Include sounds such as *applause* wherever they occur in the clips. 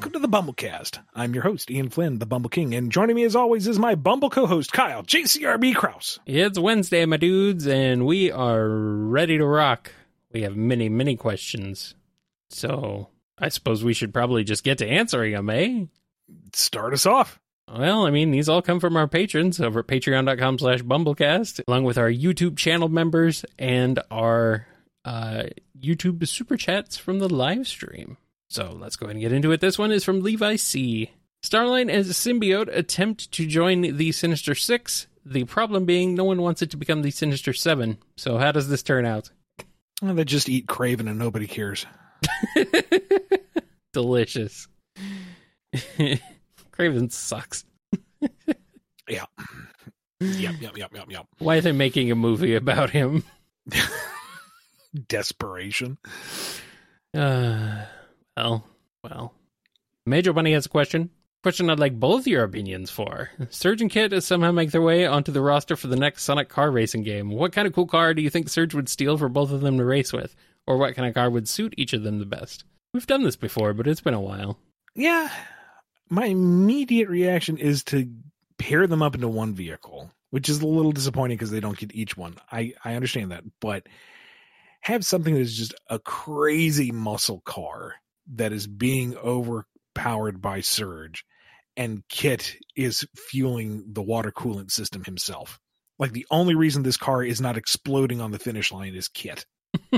Welcome to the BumbleKast. I'm your host, Ian Flynn, the Bumble King, and joining me as always is my Bumble co-host, Kyle, JCRB Kraus. It's Wednesday, my dudes, and we are ready to rock. We have many, many questions. So I suppose we should probably just get to answering them, eh? Start us off. Well, I mean, these all come from our patrons over at patreon.com slash bumblekast, along with our YouTube channel members and our uh, YouTube super chats from the live stream. So let's go ahead and get into it. This one is from Levi C. Starline and Symbiote attempt to join the Sinister Six. The problem being, no one wants it to become the Sinister Seven. So, how does this turn out? Well, they just eat Kraven and nobody cares. *laughs* Delicious. *laughs* Kraven sucks. *laughs* Yeah. Yep, yep, yep, yep, yep. Why are they making a movie about him? Desperation. *sighs* Uh, well, well. Major Bunny has a question. Question I'd like both your opinions for. Surge and Kit somehow make their way onto the roster for the next Sonic car racing game. What kind of cool car do you think Surge would steal for both of them to race with? Or what kind of car would suit each of them the best? We've done this before, but it's been a while. Yeah. My immediate reaction is to pair them up into one vehicle, which is a little disappointing because they don't get each one. I, I understand that, but have something that is just a crazy muscle car that is being overpowered by Surge, and Kit is fueling the water coolant system himself. Like the only reason this car is not exploding on the finish line is Kit. *laughs*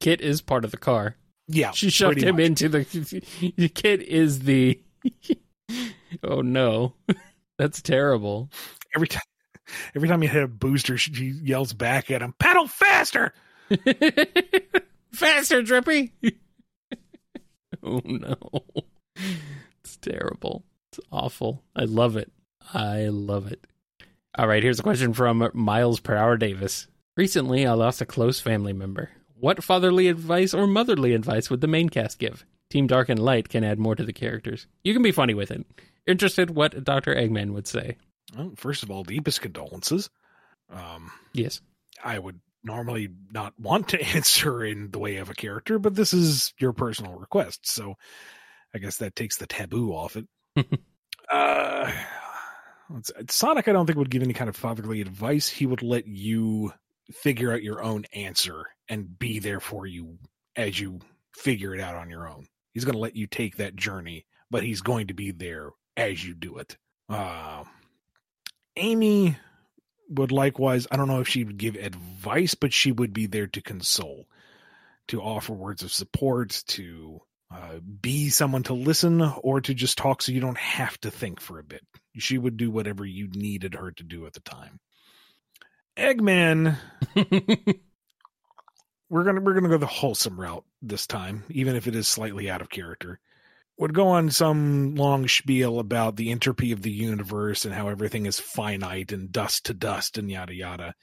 Kit is part of the car. Yeah, She shoved him much. into the. *laughs* Kit is the. *laughs* oh no. That's terrible. every time. Every time you hit a booster, she yells back at him, "Pedal faster!" Faster, Drippy! *laughs* oh no. It's terrible. It's awful. I love it. I love it. All right, here's a question from Miles Per Hour Davis. Recently, I lost a close family member. What fatherly advice or motherly advice would the main cast give? Team Dark and Light can add more to the characters. You can be funny with it. Interested what Dr. Eggman would say. Well, first of all, deepest condolences. Um, Yes. I would normally not want to *laughs* answer in the way of a character, but this is your personal request, so I guess that takes the taboo off it. *laughs* uh, Sonic, I don't think would give any kind of fatherly advice. He would let you figure out your own answer and be there for you as you figure it out on your own. He's going to let you take that journey, but he's going to be there as you do it. Um, Amy would likewise, I don't know if she would give advice, but she would be there to console, to offer words of support, to uh, be someone to listen, or to just talk so you don't have to think for a bit. She would do whatever you needed her to do at the time. Eggman, *laughs* we're gonna we're gonna go the wholesome route this time, even if it is slightly out of character. Would go on some long spiel about the entropy of the universe and how everything is finite and dust to dust and yada yada.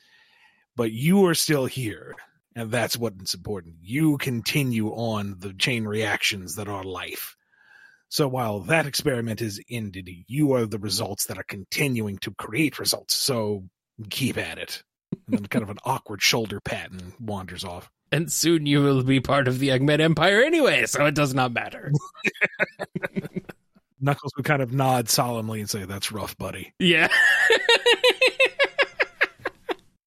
But you are still here, and that's what's important. You continue on the chain reactions that are life. So while that experiment is ended, you are the results that are continuing to create results. So keep at it. And then kind of an awkward shoulder pat and wanders off. and soon you will be part of the Eggman Empire anyway, so it does not matter. *laughs* Knuckles would kind of nod solemnly and say, That's rough, buddy. Yeah. *laughs*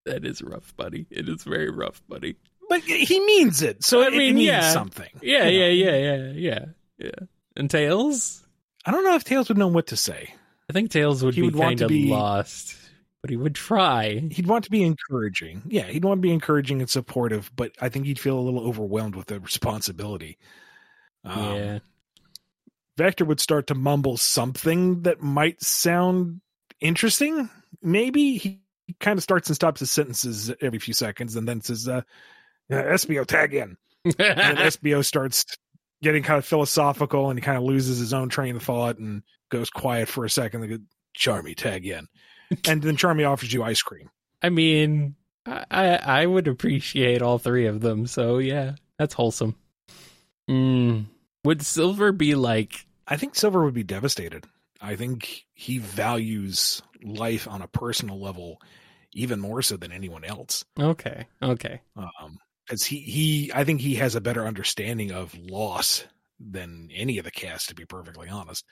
that is rough, buddy. It is very rough, buddy. But he means it. So I it mean, means yeah. something. Yeah, yeah, yeah, yeah, yeah, yeah. And Tails? I don't know if Tails would know what to say. I think Tails would He be would kind of be- lost, but he would try. He'd want to be encouraging. Yeah, he'd want to be encouraging and supportive, but I think he'd feel a little overwhelmed with the responsibility. Um, yeah. Vector would start to mumble something that might sound interesting. Maybe he, he kind of starts and stops his sentences every few seconds and then says, uh, uh, Espio tag in. And then *laughs* Espio starts getting kind of philosophical and he kind of loses his own train of thought and goes quiet for a second. They go, Charmy, tag in. *laughs* and then Charmy offers you ice cream. I mean, I, I I would appreciate all three of them, so yeah, that's wholesome. Mm. Would Silver be like I think Silver would be devastated. I think he values life on a personal level even more so than anyone else. okay, okay, Um, because he, he, I think he has a better understanding of loss than any of the cast, to be perfectly honest.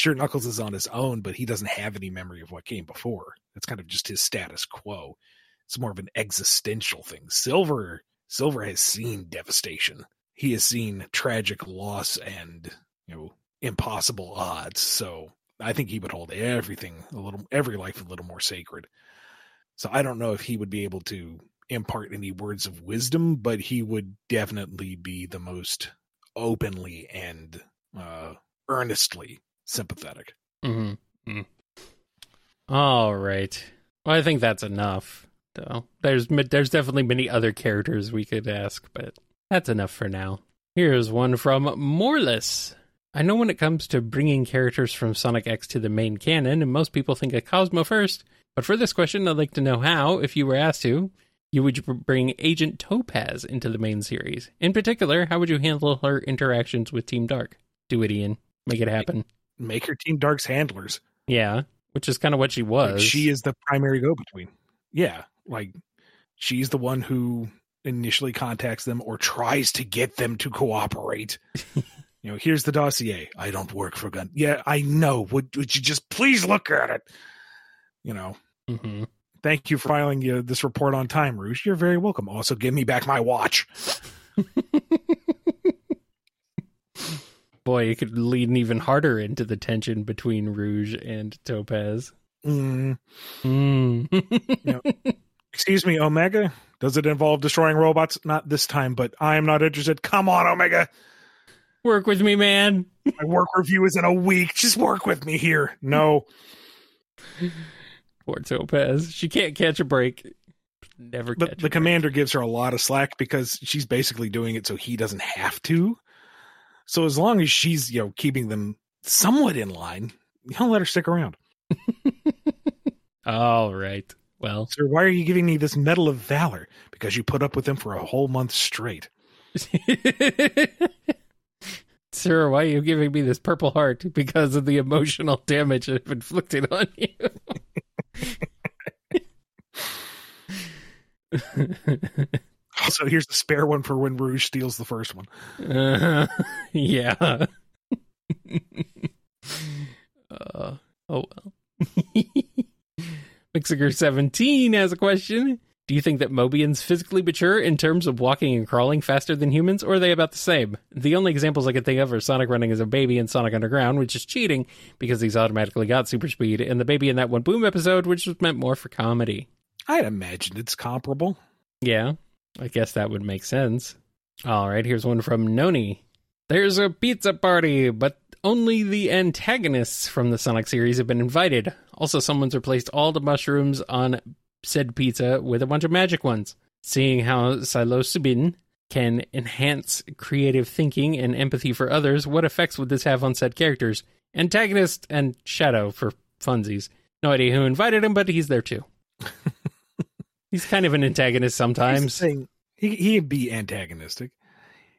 Sure, Knuckles is on his own, but he doesn't have any memory of what came before. It's kind of just his status quo. It's more of an existential thing. Silver, Silver has seen devastation. He has seen tragic loss and you know impossible odds. So I think he would hold everything a little, every life a little more sacred. So I don't know if he would be able to impart any words of wisdom, but he would definitely be the most openly and uh, earnestly sympathetic. Mm-hmm. mm All right. Well, I think that's enough. Though there's there's definitely many other characters we could ask, but that's enough for now. Here's one from Moreless. I know when it comes to bringing characters from Sonic X to the main canon, and most people think of Cosmo first, but for this question, I'd like to know how, if you were asked to, you would bring Agent Topaz into the main series. In particular, how would you handle her interactions with Team Dark? Do it, Ian. Make it happen. Make her Team Dark's handlers. Yeah, which is kind of what she was. Like she is the primary go between. Yeah, like she's the one who initially contacts them or tries to get them to cooperate. *laughs* you know, here's the dossier. I don't work for GUN. Yeah, I know. Would would you just please look at it? You know. Mm-hmm. Thank you for filing uh, this report on time, Rouge. You're very welcome. Also, give me back my watch. *laughs* Boy, it could lead even harder into the tension between Rouge and Topaz. Mm. Mm. know, excuse me, Omega. Does it involve destroying robots? Not this time, but I am not interested. Come on, Omega. Work with me, man. My work review is in a week. Just work with me here. No. *laughs* Poor Topaz. She can't catch a break. Never But the commander gives her a lot of slack because she's basically doing it so he doesn't have to. So as long as she's, you know, keeping them somewhat in line, he'll let her stick around. *laughs* All right. Well, sir, why are you giving me this medal of valor? Because you put up with them for a whole month straight. *laughs* Sir, why are you giving me this purple heart? Because of the emotional damage I've inflicted on you. *laughs* also, here's the spare one for when Rouge steals the first one. Uh, *laughs* yeah. *laughs* uh, oh well. *laughs* Mixiger17 has a question. Do you think that Mobians physically mature in terms of walking and crawling faster than humans, or are they about the same? The only examples I can think of are Sonic running as a baby in Sonic Underground, which is cheating because he's automatically got super speed, and the baby in that one Boom episode, which was meant more for comedy. I'd imagine it's comparable. Yeah, I guess that would make sense. All right, here's one from Noni. There's a pizza party, but only the antagonists from the Sonic series have been invited. Also, someone's replaced all the mushrooms on said pizza with a bunch of magic ones. Seeing how psilocybin can enhance creative thinking and empathy for others, what effects would this have on said characters? Antagonist and Shadow for funsies. No idea who invited him, but he's there too. *laughs* he's kind of an antagonist sometimes. Thing, he he'd be antagonistic.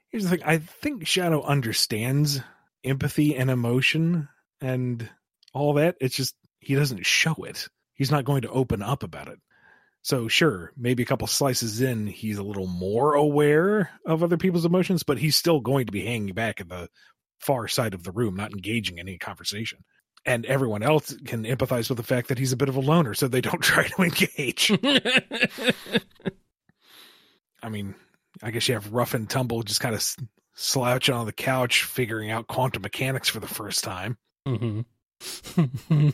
Here's the thing: I think Shadow understands empathy and emotion and all that. It's just he doesn't show it. He's not going to open up about it. So sure, maybe a couple slices in, he's a little more aware of other people's emotions, but he's still going to be hanging back at the far side of the room, not engaging in any conversation. And everyone else can empathize with the fact that he's a bit of a loner, so they don't *laughs* try to engage. I mean, I guess you have rough and tumble just kind of slouching on the couch, figuring out quantum mechanics for the first time. Mm-hmm.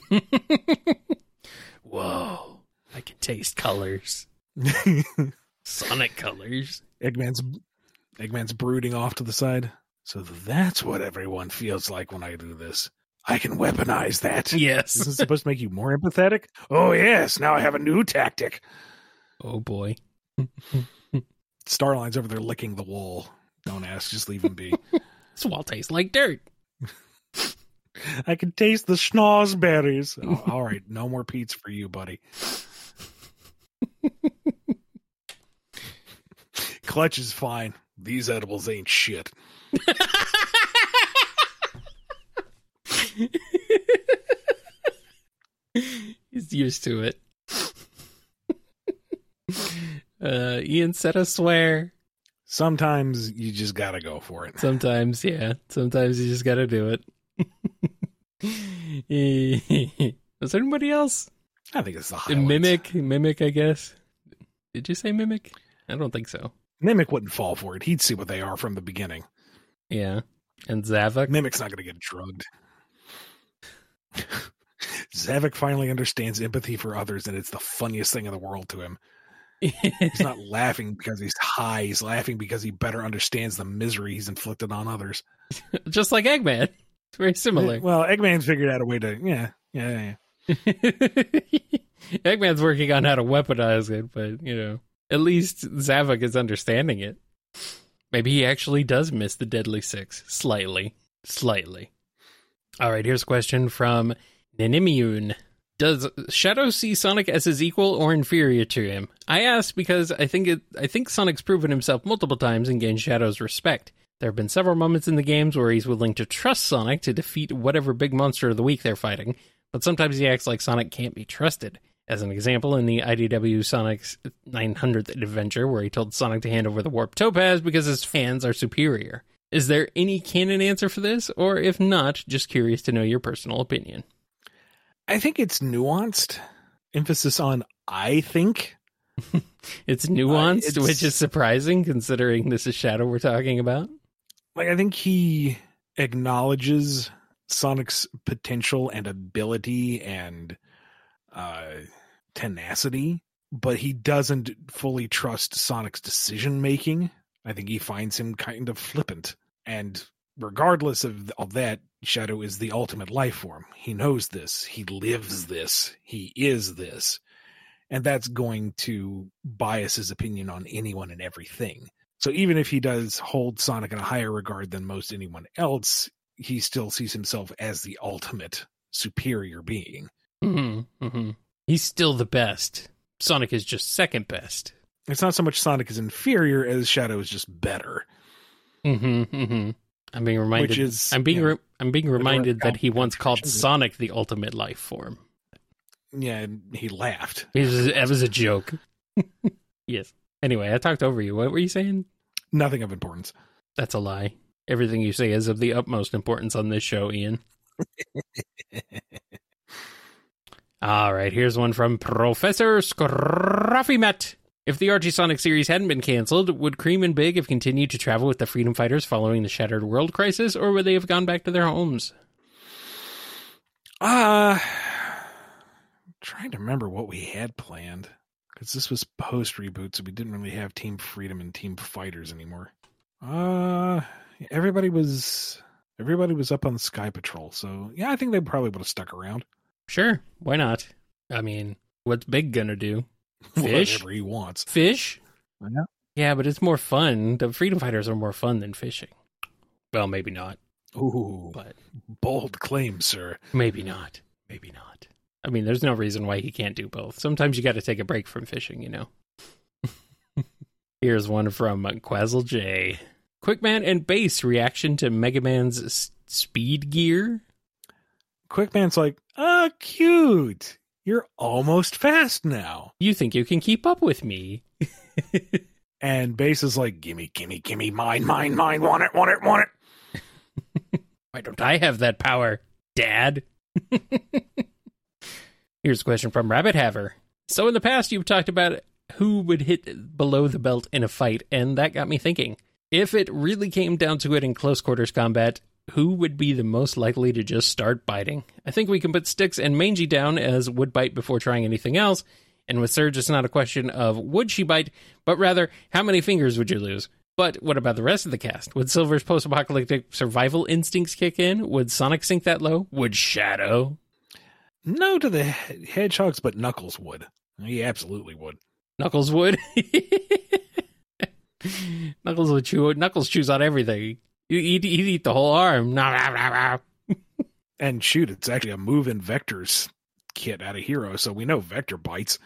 *laughs* Whoa. I can taste colors. *laughs* Sonic colors. Eggman's Eggman's brooding off to the side. So that's what everyone feels like when I do this. I can weaponize that. Yes. This is supposed to make you more empathetic? Oh yes, now I have a new tactic. Oh boy. *laughs* Starline's over there licking the wall. Don't ask, just leave him be. *laughs* this wall tastes like dirt. *laughs* I can taste the schnozberries. Oh, all right, no more Pete's for you, buddy. Clutch is fine. These edibles ain't shit. *laughs* He's used to it. *laughs* uh, Ian said a swear. Sometimes you just gotta go for it. *laughs* Sometimes, yeah. Sometimes you just got to do it. Was there anybody else? I think it's the highlights. Mimic, mimic. I guess. Did you say mimic? I don't think so. Mimic wouldn't fall for it. He'd see what they are from the beginning. Yeah, and Zavok. Mimic's not to get drugged. *laughs* Zavok finally understands empathy for others, and it's the funniest thing in the world to him. He's not *laughs* laughing because he's high. He's laughing because he better understands the misery he's inflicted on others. Just like Eggman. It's very similar. Well, Eggman's figured out a way to, yeah, yeah, yeah. *laughs* Eggman's working on how to weaponize it, but you know, at least Zavok is understanding it. Maybe he actually does miss the Deadly Six slightly, slightly. All right, here's a question from Ninimiune. Does Shadow see Sonic as his equal or inferior to him? I ask because I think it. I think Sonic's proven himself multiple times and gained Shadow's respect. There have been several moments in the games where he's willing to trust Sonic to defeat whatever big monster of the week they're fighting, but sometimes he acts like Sonic can't be trusted. As an example, in the IDW Sonic's 900th adventure, where he told Sonic to hand over the Warp Topaz because his fans are superior. Is there any canon answer for this, or if not, just curious to know your personal opinion? I think it's nuanced. Emphasis on I think. *laughs* it's nuanced, it's- which is surprising considering this is Shadow we're talking about. Like, I think he acknowledges Sonic's potential and ability and uh, tenacity, but he doesn't fully trust Sonic's decision making. I think he finds him kind of flippant. And regardless of, of that, Shadow is the ultimate life form. He knows this. He lives this. He is this. And that's going to bias his opinion on anyone and everything. So even if he does hold Sonic in a higher regard than most anyone else, he still sees himself as the ultimate superior being. Mm-hmm, mm-hmm. He's still the best. Sonic is just second best. It's not so much Sonic is inferior as Shadow is just better. Mm-hmm, mm-hmm. I'm being reminded. Which is- I'm being. Re- I'm being reminded that he once called Sonic the ultimate life form. Yeah, and he laughed. It was, it was a joke. *laughs* yes. Anyway, I talked over you. What were you saying? Nothing of importance. That's a lie. Everything you say is of the utmost importance on this show, Ian. *laughs* All right, here's one from Professor Scruffymet. If the Archie Sonic series hadn't been canceled, would Cream and Big have continued to travel with the Freedom Fighters following the Shattered World crisis, or would they have gone back to their homes? Uh trying to remember what we had planned. Because this was post reboot, so we didn't really have Team Freedom and Team Fighters anymore. Uh everybody was everybody was up on Sky Patrol, so yeah, I think they probably would have stuck around. Sure, why not? I mean, what's Big gonna do? *laughs* Fish? Whatever he wants. Fish? Yeah. Yeah, but it's more fun. The Freedom Fighters are more fun than fishing. Well, maybe not, Ooh, but bold claim, sir. maybe not. Maybe not. I mean, there's no reason why he can't do both. Sometimes you got to take a break from fishing, you know. *laughs* Here's one from Quazzle J. Quickman and Bass reaction to Mega Man's s- speed gear. Quickman's like, ah, cute. You're almost fast now. You think you can keep up with me? *laughs* And Bass is like, gimme, gimme, gimme, mine, mine, mine, want it, want it, want it. *laughs* Why don't I have that power, Dad? *laughs* Here's a question from Rabbit Haver. So in the past, you've talked about who would hit below the belt in a fight, and that got me thinking. If it really came down to it in close quarters combat, who would be the most likely to just start biting? I think we can put Sticks and Mangy down as would bite before trying anything else. And with Surge, it's not a question of would she bite, but rather how many fingers would you lose? But what about the rest of the cast? Would Silver's post apocalyptic survival instincts kick in? Would Sonic sink that low? Would Shadow? No to the hedgehogs, but Knuckles would. He absolutely would. Knuckles would? *laughs* Knuckles would chew Knuckles chews on everything. He'd, he'd eat the whole arm. *laughs* And shoot, it's actually a move in Vector's kit out of Hero, so we know Vector bites.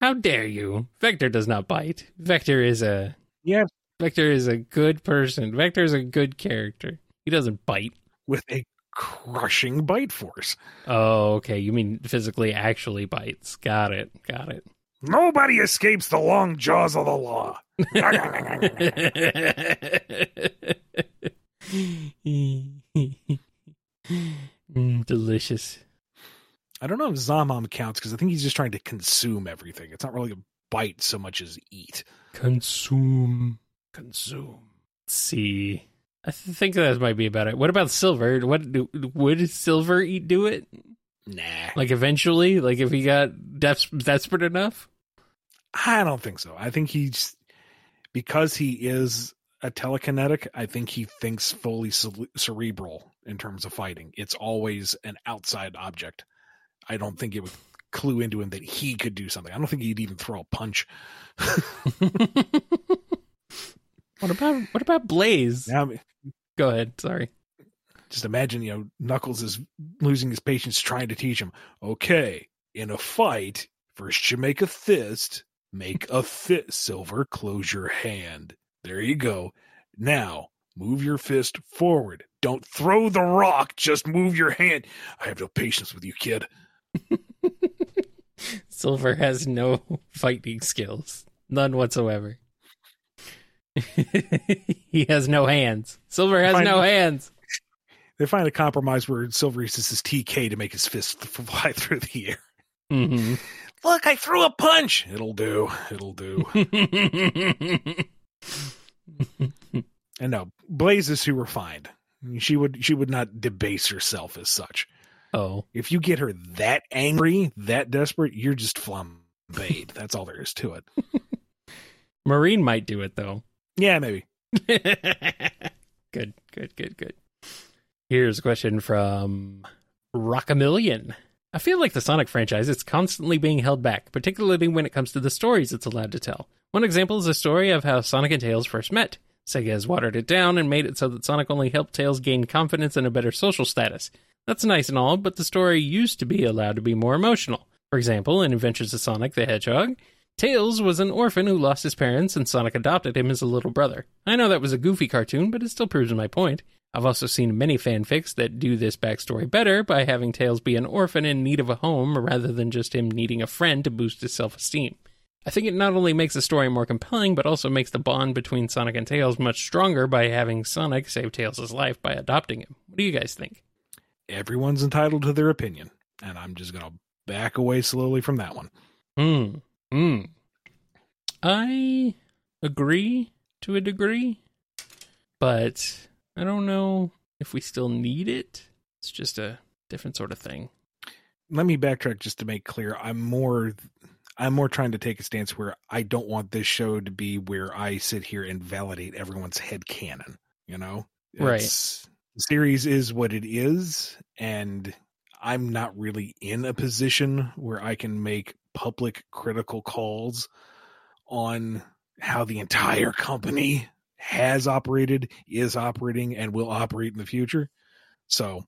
How dare you? Vector does not bite. Vector is a Yeah, Vector is a good person. Vector is a good character. He doesn't bite. with a crushing bite force. Oh, okay. You mean physically actually bites. Got it. Got it. Nobody escapes the long jaws of the law. *laughs* mm, delicious. I don't know if Zomom counts because I think he's just trying to consume everything. It's not really a bite so much as eat. Consume. Consume. Let's see. I th- think that might be about it. What about Silver? What do, would Silver eat do it? Nah. Like eventually, like if he got des- desperate enough. I don't think so. I think he's because he is a telekinetic. I think he thinks fully cerebral in terms of fighting. It's always an outside object. I don't think it would clue into him that he could do something. I don't think he'd even throw a punch. *laughs* what about what about Blaze? Now, Go ahead. Sorry. just imagine, you know, Knuckles is losing his patience trying to teach him, okay, in a fight, first you make a fist, make a fist, Silver, close your hand. There you go. Now, move your fist forward. Don't throw the rock, just move your hand. I have no patience with you, kid. *laughs* Silver has no *laughs* fighting skills, none whatsoever. *laughs* he has no hands. Silver has no hands. They find a compromise where Silver uses his TK to make his fist fly through the air. hmm Look, I threw a punch. It'll do. It'll do. *laughs* And no, Blaze is refined. She would she would not debase herself as such. oh, If you get her that angry, that desperate, you're just flambéed. That's all there is to it. *laughs* Marine might do it though. Yeah, maybe. *laughs* good, good, good, good. Here's a question from Rockamillion. I feel like the Sonic franchise is constantly being held back, particularly when it comes to the stories it's allowed to tell. One example is the story of how Sonic and Tails first met. Sega has watered it down and made it so that Sonic only helped Tails gain confidence and a better social status. That's nice and all, but the story used to be allowed to be more emotional. For example, in Adventures of Sonic the Hedgehog, Tails was an orphan who lost his parents, and Sonic adopted him as a little brother. I know that was a goofy cartoon, but it still proves my point. I've also seen many fanfics that do this backstory better by having Tails be an orphan in need of a home rather than just him needing a friend to boost his self esteem. I think it not only makes the story more compelling, but also makes the bond between Sonic and Tails much stronger by having Sonic save Tails' life by adopting him. What do you guys think? Everyone's entitled to their opinion, and I'm just gonna back away slowly from that one. Hmm. Hmm. I agree to a degree, but I don't know if we still need it. It's just a different sort of thing. Let me backtrack just to make clear. I'm more I'm more trying to take a stance where I don't want this show to be where I sit here and validate everyone's head canon. You know, Right. The series is what it is, and I'm not really in a position where I can make public critical calls on how the entire company has operated, is operating, and will operate in the future. So,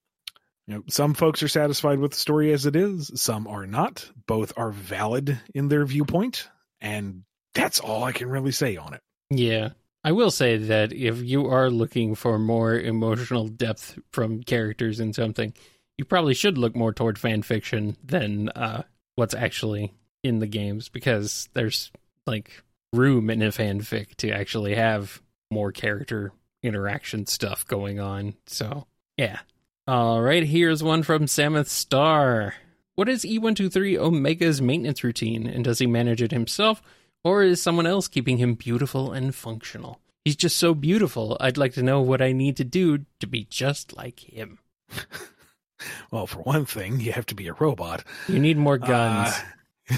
you know, some folks are satisfied with the story as it is, some are not. Both are valid in their viewpoint, and that's all I can really say on it. Yeah. I will say that if you are looking for more emotional depth from characters in something, you probably should look more toward fan fiction than uh, what's actually in the games because there's like room in a fanfic to actually have more character interaction stuff going on. So, yeah. All right, here's one from Samuth Star. What is E123 Omega's maintenance routine, and does he manage it himself, or is someone else keeping him beautiful and functional? He's just so beautiful. I'd like to know what I need to do to be just like him. *laughs* Well, for one thing, you have to be a robot. You need more guns *laughs* Uh,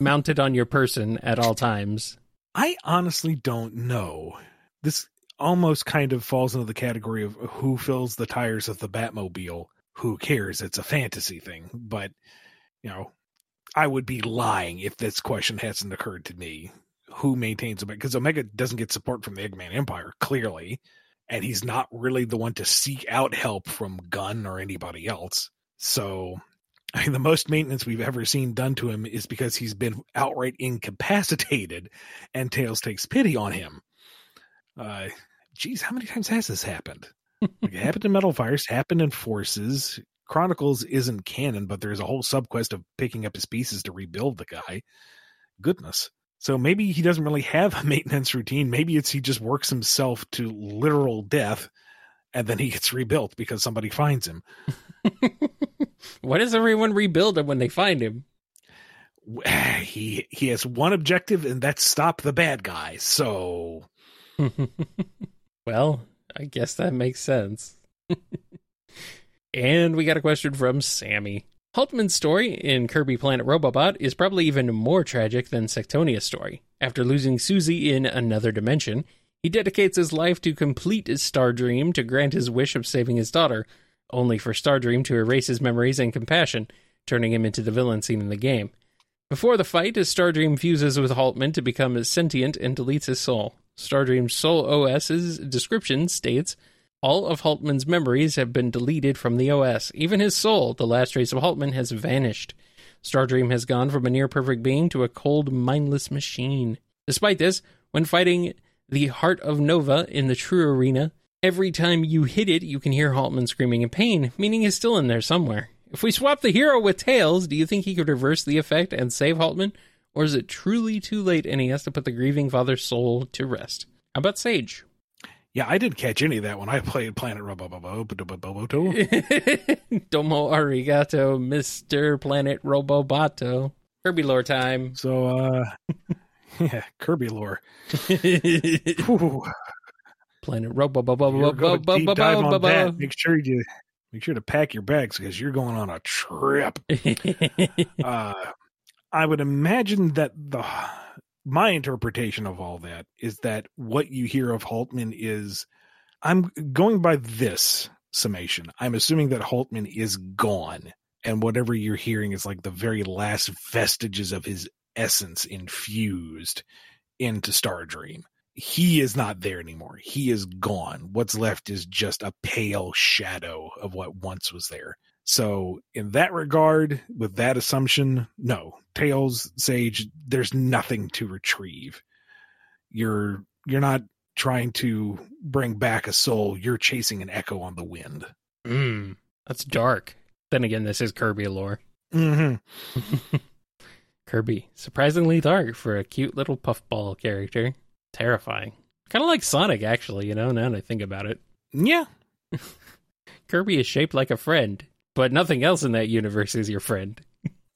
mounted on your person at all times. I honestly don't know. This almost kind of falls into the category of who fills the tires of the Batmobile. Who cares? It's a fantasy thing. But, you know, I would be lying if this question hasn't occurred to me. Who maintains Omega? Because Omega doesn't get support from the Eggman Empire, clearly. And he's not really the one to seek out help from GUN or anybody else. So, I mean, the most maintenance we've ever seen done to him is because he's been outright incapacitated and Tails takes pity on him. Uh, geez, how many times has this happened? Like, it happened in Metal Virus, happened in Forces. Chronicles isn't canon, but there's a whole subquest of picking up his pieces to rebuild the guy. Goodness. So maybe he doesn't really have a *laughs* maintenance routine. Maybe it's he just works himself to literal death and then he gets rebuilt because somebody finds him. *laughs* Why does everyone rebuild him when they find him? *sighs* He he has one objective and that's stop the bad guys. So *laughs* well, I guess that makes sense. *laughs* and we got a question from Sammy. Haltman's story in Kirby Planet Robobot is probably even more tragic than Sectonia's story. After losing Susie in another dimension, he dedicates his life to complete his Star Dream to grant his wish of saving his daughter, only for Star Dream to erase his memories and compassion, turning him into the villain seen in the game. Before the fight, his Stardream fuses with Haltman to become sentient and deletes his soul. Stardream's Soul OS's description states all of Haltman's memories have been deleted from the OS. Even his soul, the last trace of Haltman, has vanished. Stardream has gone from a near perfect being to a cold, mindless machine. Despite this, when fighting the Heart of Nova in the True Arena, every time you hit it, you can hear Haltman screaming in pain, meaning he's still in there somewhere. If we swap the hero with Tails, do you think he could reverse the effect and save Haltman? Or is it truly too late and he has to put the grieving father's soul to rest? How about Sage? Yeah, I didn't catch any of that when I *laughs* played Planet Roboboto. *laughs* Domo arigato, Mr. Planet Robobato. Kirby lore time. So, uh, *laughs* yeah, Kirby lore. Planet Robobobobobobobobobo. Make sure you make sure to pack your bags because you're going on a trip. uh, I would imagine that the my interpretation of all that is that what you hear of Haltman is I'm going by this summation. I'm assuming that Haltman is gone and whatever you're hearing is like the very last vestiges of his essence infused into Stardream. He is not there anymore. He is gone. What's left is just a pale shadow of what once was there. So, in that regard, with that assumption, no, Tails, Sage, there's nothing to retrieve. You're you're not trying to bring back a soul. You're chasing an echo on the wind. Mm, that's dark. Then again, this is Kirby lore. Mm-hmm. *laughs* Kirby, surprisingly dark for a cute little puffball character. Terrifying. Kind of like Sonic, actually. You know, now that I think about it. Yeah. *laughs* Kirby is shaped like a friend but nothing else in that universe is your friend.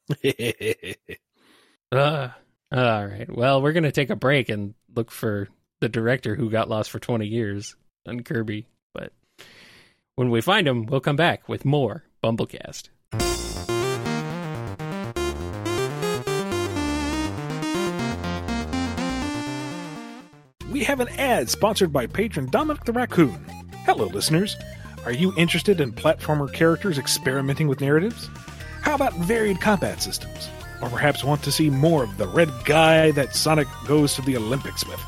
*laughs* uh, all right. Well, we're going to take a break and look for the director who got lost for 20 years on Kirby. But when we find him, we'll come back with more BumbleKast. We have an ad sponsored by patron Dominic the Raccoon. Hello, listeners. Are you interested in platformer characters experimenting with narratives? How about varied combat systems? Or perhaps want to see more of the red guy that Sonic goes to the Olympics with?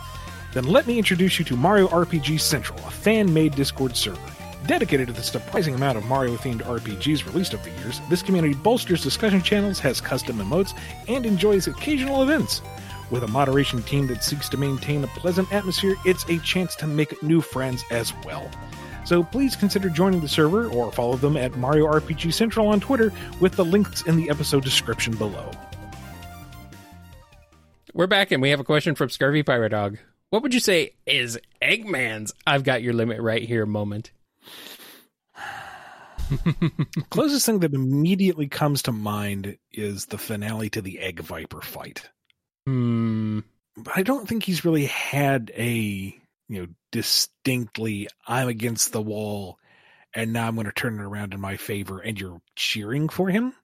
Then let me introduce you to Mario RPG Central, a fan made Discord server. Dedicated to the surprising amount of Mario themed RPGs released over the years, this community bolsters discussion channels, has custom emotes, and enjoys occasional events. With a moderation team that seeks to maintain a pleasant atmosphere, it's a chance to make new friends as well. So please consider joining the server or follow them at Mario RPG Central on Twitter with the links in the episode description below. We're back and we have a question from Scurvy Pirate Dog. What would you say is Eggman's I've got your limit right here moment? *laughs* Closest thing that immediately comes to mind is the finale to the Egg Viper fight. Hmm. But I don't think he's really had a you know, distinctly, I'm against the wall, and now I'm going to turn it around in my favor, and you're cheering for him? *laughs*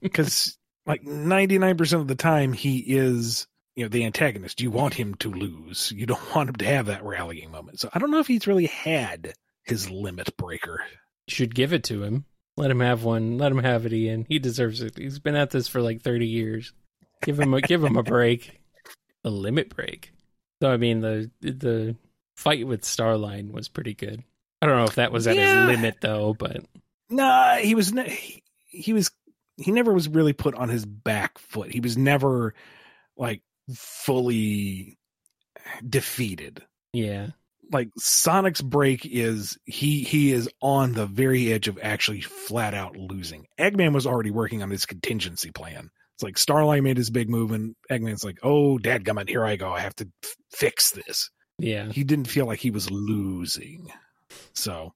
Because, like, 99% of the time, he is, you know, the antagonist. You want him to lose. You don't want him to have that rallying moment. So I don't know if he's really had his limit breaker. Should give it to him. Let him have one. Let him have it, Ian. He deserves it. He's been at this for like 30 years. Give him a give him a break. *laughs* A limit break. So I mean the the fight with Starline was pretty good. I don't know if that was at yeah. his limit though, but nah, he was he, he was he never was really put on his back foot. He was never like fully defeated. Yeah. Like Sonic's break is he he is on the very edge of actually flat out losing. Eggman was already working on his contingency plan. It's like Starline made his big move, and Eggman's like, "Oh, dadgummit, here I go. I have to f- fix this." Yeah. He didn't feel like he was losing, so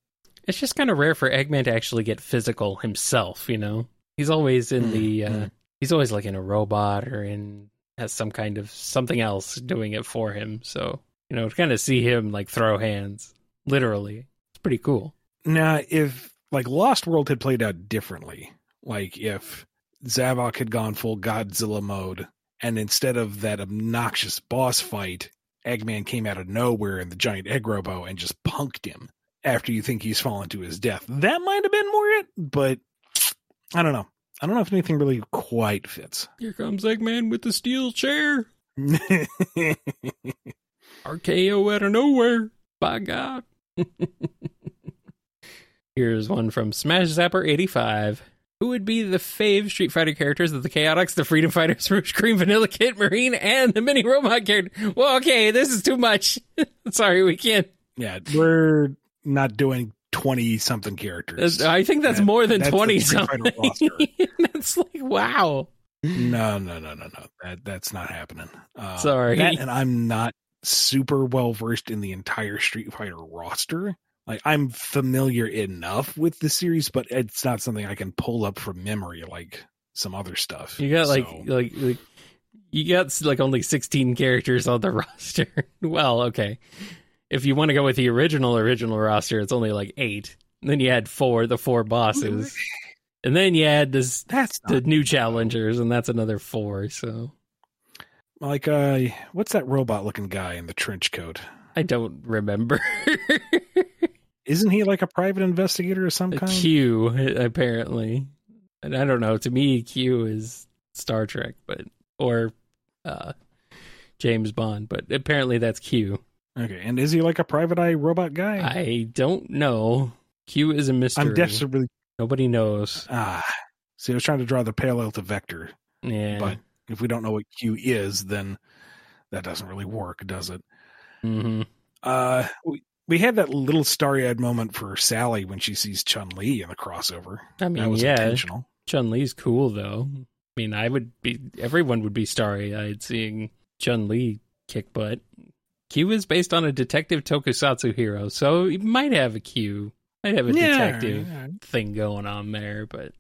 It's just kind of rare for Eggman to actually get physical himself, you know? He's always in Mm, the, uh, mm. he's always like in a robot or in, has some kind of something else doing it for him. So, you know, to kind of see him like throw hands, literally, it's pretty cool. now if like Lost World had played out differently, like if Zavok had gone full Godzilla mode, and instead of that obnoxious boss fight, Eggman came out of nowhere in the giant egg robo and just punked him after you think he's fallen to his death. That might have been more it, but I don't know. I don't know if anything really quite fits. Here comes Eggman with the steel chair. *laughs* RKO out of nowhere. By God. *laughs* Here's one from Smash Zapper 85. Who would be the fave Street Fighter characters of the Chaotix, the Freedom Fighters, *laughs* Rouge Cream, Vanilla Kit, Marine, and the Mini Robot character? Well, okay, this is too much. *laughs* Sorry, we can't. yeah, we're not doing 20 something characters. I think that's That- more than 20 something. *laughs* that's like, wow. No, no, no, no, no. That that's not happening. Uh, Sorry. that- and I'm not super well versed in the entire Street Fighter roster. Like I'm familiar enough with the series, but it's not something I can pull up from memory like some other stuff. You got like So, like like you got like only 16 characters on the *laughs* roster. well, okay. If you want to go with the original original roster, it's only like 8. And then you had four the four bosses. *laughs* And then you had this that's the new challengers and that's another 4, so like uh what's that robot looking guy in the trench coat? I don't remember. *laughs* Isn't he like a private investigator of some kind? Q apparently. And I don't know, to me Q is Star Trek, but or uh James Bond, but apparently that's Q. Okay, and is he like a private eye robot guy? I don't know. Q is a mystery. I'm desperately Nobody knows. ah. See, I was trying to draw the parallel to Vector. Yeah. But if we don't know what Q is, then that doesn't really work, does it? hmm Uh, we, we had that little starry-eyed moment for Sally when she sees Chun Li in the crossover. I mean, That was yeah, intentional. Chun Li's cool though. I mean, I would be. Everyone would be starry eyed seeing Chun Li kick butt. Q is based on a detective tokusatsu hero, so he might have a Q. Might have a detective Yeah. thing going on there, but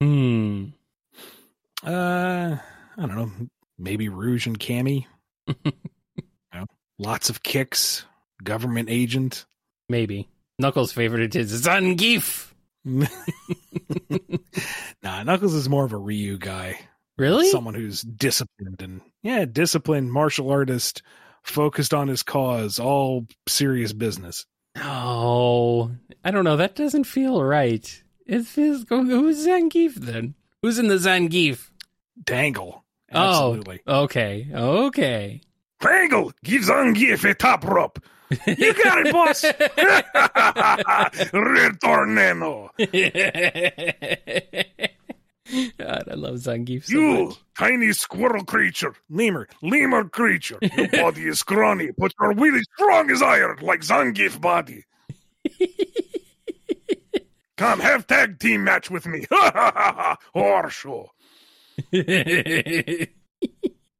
hmm. Uh, I don't know. Maybe Rouge and Cammy. *laughs* you know, lots of kicks. Government agent. Maybe Knuckles' favorite is Zangief. *laughs* nah, Knuckles is more of a Ryu guy. Really? someone who's disciplined and yeah, disciplined martial artist, focused on his cause, all serious business. Oh, I don't know. That doesn't feel right. It feels. Who's Zangief then? Who's in the Zangief? Dangle. Oh. Okay, okay. Dangle, give Zangief a top rope. You got it, boss. *laughs* Retorneno. God, I love Zangief so You, much. tiny squirrel creature. Lemur, lemur creature. Your body is scrawny, but you're really strong as iron, like Zangief body. *laughs* Come, have tag team match with me. Ha ha ha ha.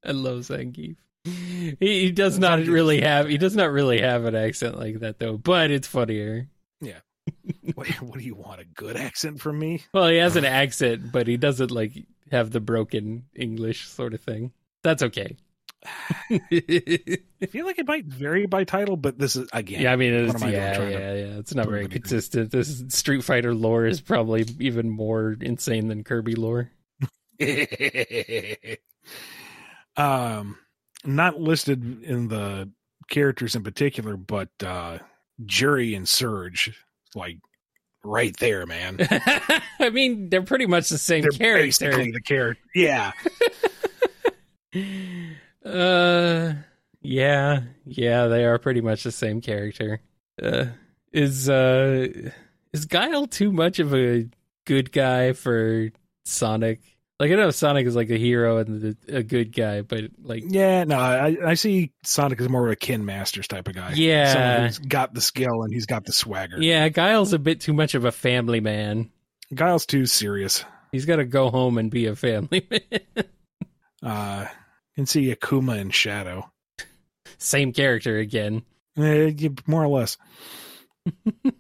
I love Zangief. *laughs* He, he does not really have. He does not really have an accent like that though, but it's funnier. Yeah. *laughs* what, what do you want? A good accent from me? Well, he has an *laughs* accent, but he doesn't like have the broken English sort of thing. That's okay. *sighs* I feel like it might vary by title, but this is again. Yeah, I mean, it's, I yeah, yeah, yeah. It's not very consistent. This Street Fighter lore is probably even more insane than Kirby lore. um, not listed in the characters in particular, but uh Juri and Surge, like right there, man. *laughs* I mean, they're pretty much the same They're character. basically the character. Yeah, *laughs* Uh, yeah, yeah, they are pretty much the same character. Uh, is uh, is Guile too much of a good guy for Sonic? Like I know Sonic is like a hero and the, a good guy, but like yeah. No, I I see Sonic as more of a Ken Masters type of guy. Yeah. Someone who's got the skill and he's got the swagger. yeah, Guile's a bit too much of a family man. Guile's too serious. He's got to go home and be a family *laughs* man. Uh, can see Akuma in Shadow. Same character again. Eh, more or less. *laughs*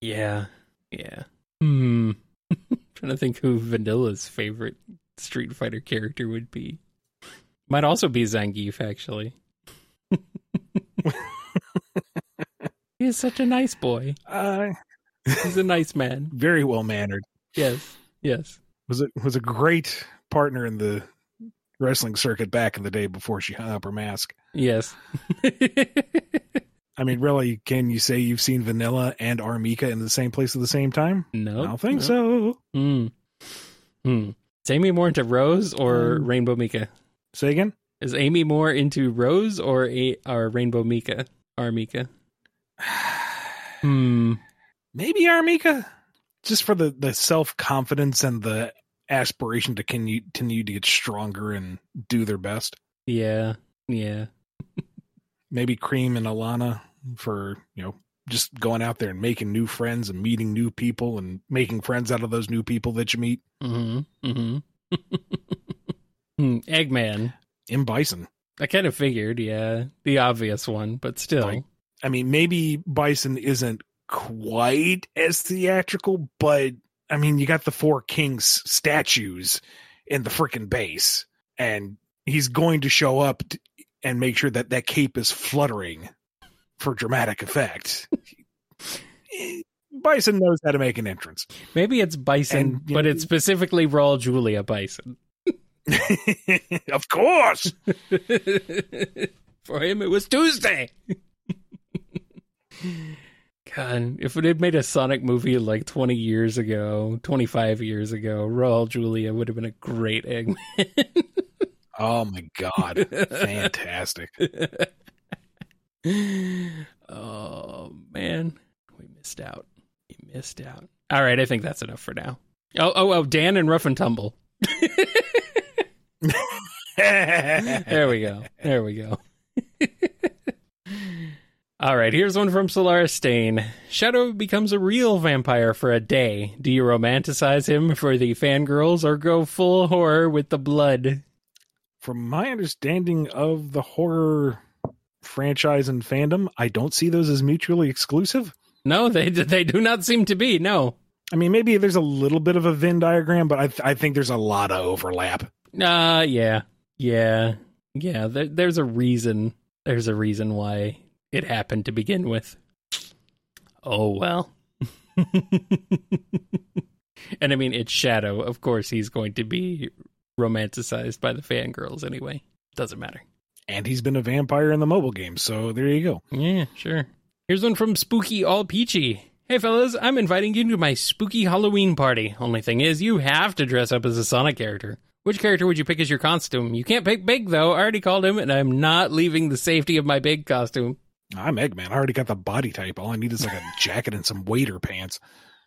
Yeah. Yeah. Hmm. Trying to think who Vanilla's favorite Street Fighter character would be. Might also be Zangief, actually. *laughs* he is such a nice boy. Uh, He's a nice man. *laughs* very well mannered. Yes. Yes. Was it was a great partner in the wrestling circuit back in the day before she hung up her mask. Yes. *laughs* I mean, really, can you say you've seen Vanilla and R. Mika in the same place at the same time? no. I don't think so. Hmm. Hmm. Is Amy more into Rose or Um, Rainbow Mika? Say again. Is Amy more into Rose or a or Rainbow Mika? Or Mika? *sighs* Hmm. Maybe R. Mika, just for the the self confidence and the aspiration to continue to get stronger and do their best. Yeah. Yeah. Maybe Cream and Elena for you know just going out there and making new friends and meeting new people and making friends out of those new people that you meet. Mm-hmm. Mm-hmm. *laughs* hmm. Eggman. M. Bison, I kind of figured, yeah, the obvious one, but still. Like- I mean, maybe Bison isn't quite as theatrical, but I mean, you got the four kings statues in the freaking base, and he's going to show up t- and make sure that that cape is fluttering for dramatic effect. Bison knows how to make an entrance. Maybe it's Bison, And, but know- it's specifically Raul Julia Bison. *laughs* of course. *laughs* For him, it was Tuesday. *laughs* God, if it had made a Sonic movie like 20 years ago, 25 years ago, Raul Julia would have been a great Eggman. Oh my god. Fantastic. *laughs* oh, man. We missed out. We missed out. All right, I think that's enough for now. Oh, oh, oh, Dan and Rough and Tumble. *laughs* There we go. There we go. *laughs* All right, here's one from Solaris Stain. Shadow becomes a real vampire for a day. Do you romanticize him for the fangirls or go full horror with the blood? From my understanding of the horror franchise and fandom, I don't see those as mutually exclusive. No, they they do not seem to be. No. I mean, maybe there's a little bit of a Venn diagram, but I, th- I think there's a lot of overlap. Uh yeah. Yeah. Yeah, there, there's a reason. There's a reason why it happened to begin with. Oh well. *laughs* and I mean, it's Shadow. Of course, he's going to be romanticized by the fangirls anyway. Doesn't matter. And he's been a vampire in the mobile game, so there you go. Yeah, sure. Here's one from Spooky All Peachy. Hey fellas, I'm inviting you to my spooky Halloween party. Only thing is, you have to dress up as a Sonic character. Which character would you pick as your costume? You can't pick Big though. I already called him, and I'm not leaving the safety of my Big costume. I'm Eggman. I already got the body type. All I need is like a *laughs* jacket and some waiter pants.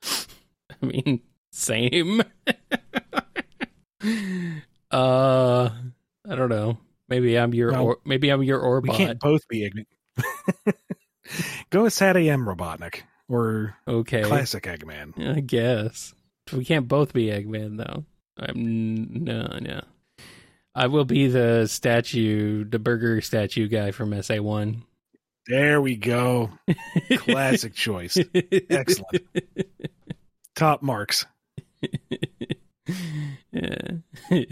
I mean, same. *laughs* uh, I don't know. Maybe I'm your or, maybe I'm your We can't both be Eggman. *laughs* go with SatAM Robotnik or Okay, classic Eggman. I guess we can't both be Eggman though. I'm no no. I will be the statue, the burger statue guy from SA One. There we go. *laughs* Classic choice. Excellent. Top marks. *laughs* yeah. Here's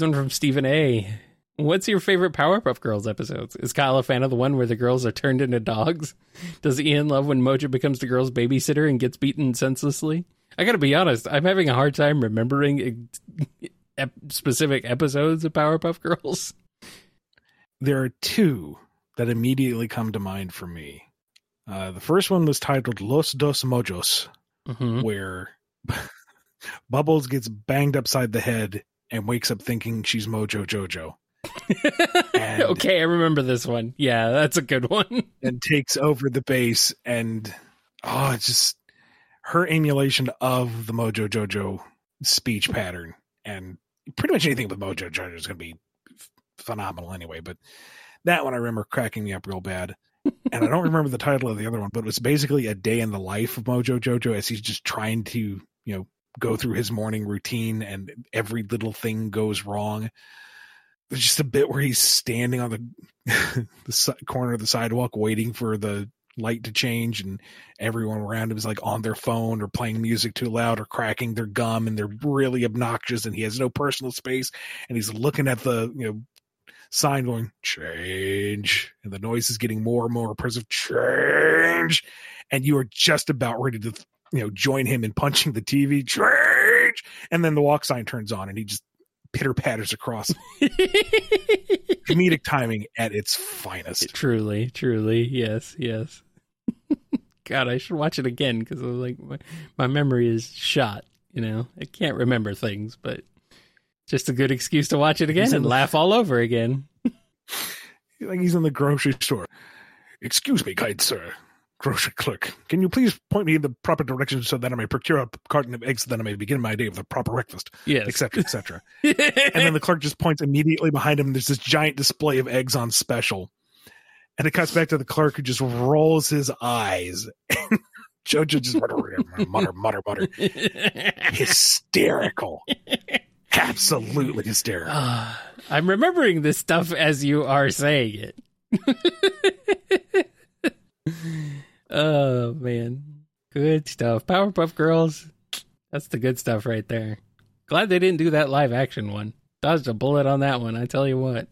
one from Stephen A. What's your favorite Powerpuff Girls episodes? Is Kyle a fan of the one where the girls are turned into dogs? *laughs* Does Ian love when Mojo becomes the girl's babysitter and gets beaten senselessly? I gotta be honest, I'm having a hard time remembering ep- specific episodes of Powerpuff Girls. *laughs* There are two that immediately come to mind for me. Uh, the first one was titled Los Dos Mojos, Mm-hmm. where *laughs* Bubbles gets banged upside the head and wakes up thinking she's Mojo Jojo *laughs* okay, I remember this one. Yeah, that's a good one. *laughs* and takes over the base. And oh, it's just her emulation of the Mojo Jojo speech pattern. And pretty much anything with Mojo Jojo is going to be phenomenal anyway. But that one I remember cracking me up real bad. and I don't remember the title of the other one, but it was basically a day in the life of Mojo Jojo as he's just trying to, you know, go through his morning routine and every little thing goes wrong. There's just a bit where he's standing on the *laughs* the corner of the sidewalk waiting for the light to change and everyone around him is like on their phone or playing music too loud or cracking their gum and they're really obnoxious and he has no personal space and he's looking at the you know sign going change. And the noise is getting more and more oppressive. Change. And you are just about ready to you know join him in punching the tv change. And then the walk sign turns on and he just pitter patters across *laughs* comedic timing at its finest truly, truly, yes, yes. *laughs* God, I should watch it again because I'm like my, my memory is shot. You know, I can't remember things, but just a good excuse to watch it again and the- laugh *laughs* all over again. like he's in the grocery store excuse me kind sir grocery clerk can you please point me in the proper direction so that i may procure a carton of eggs so that i may begin my day with a proper breakfast Yes, etc etc *laughs* and then the clerk just points immediately behind him. and There's this giant display of eggs on special, and it cuts back to the clerk who just rolls his eyes. *laughs* Jojo just mutter, mutter, mutter, mutter, *laughs* hysterical, absolutely hysterical. Ah, I'm remembering this stuff as you are saying it. Oh man, good stuff. Powerpuff Girls, that's the good stuff right there. Glad they didn't do that live action one. Dodged a bullet on that one. I tell you what.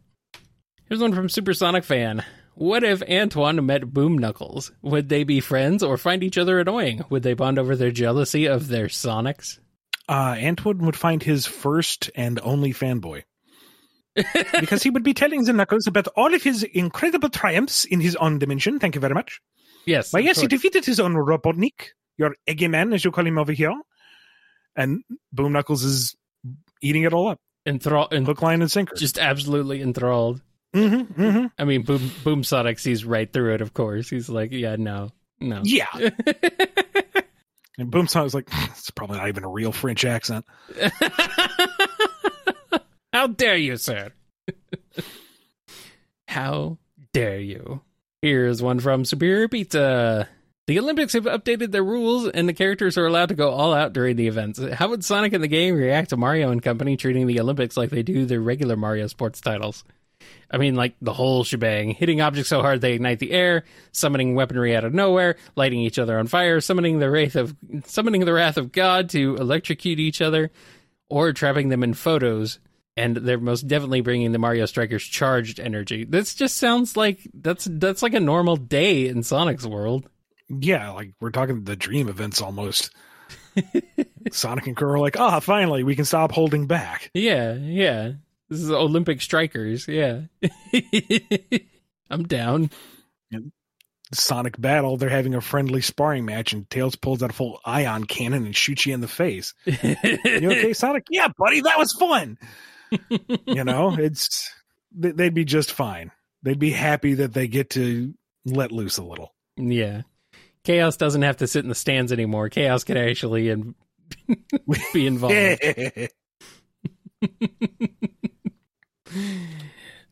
Here's one from Supersonic fan. What if Antoine met Boom Knuckles? Would they be friends or find each other annoying? Would they bond over their jealousy of their Sonics? Uh, Antoine would find his first and only fanboy. because he would be telling the Knuckles about all of his incredible triumphs in his own dimension. Thank you very much. Yes. But yes, he defeated his own Robotnik, your eggy man, as you call him over here. And Boom Knuckles is eating it all up, Enthral- en- hook, line, and sinker. just absolutely enthralled. mm-hmm, mm-hmm. I mean, Boom Boom Sonic sees right through it. Of course, he's like, "Yeah, no, no." Yeah. *laughs* And Boom Sonic's like, it's probably not even a real French accent. *laughs* How dare you, sir? *laughs* How dare you? Here's one from Superior Pizza. The Olympics have updated their rules, and the characters are allowed to go all out during the events. How would Sonic and the game react to Mario and company treating the Olympics like they do their regular Mario sports titles? I mean, like the whole shebang. Hitting objects so hard they ignite the air, summoning weaponry out of nowhere, lighting each other on fire, summoning the wrath of summoning the wrath of God to electrocute each other, or trapping them in photos. And they're most definitely bringing the Mario Strikers charged energy. This just sounds like that's that's like a normal day in Sonic's world. Yeah, like we're talking the dream events almost. *laughs* Sonic and Crow are like, ah, finally, we can stop holding back. Yeah, yeah. This is Olympic Strikers. Yeah, *laughs* I'm down. Sonic battle, they're having a friendly sparring match, and Tails pulls out a full ion cannon and shoots you in the face. *laughs* You okay, Sonic? Yeah, buddy, that was fun. *laughs* you know, it's they- they'd be just fine. They'd be happy that they get to let loose a little. Yeah. Chaos doesn't have to sit in the stands anymore. Chaos can actually in- *laughs* be involved. *laughs*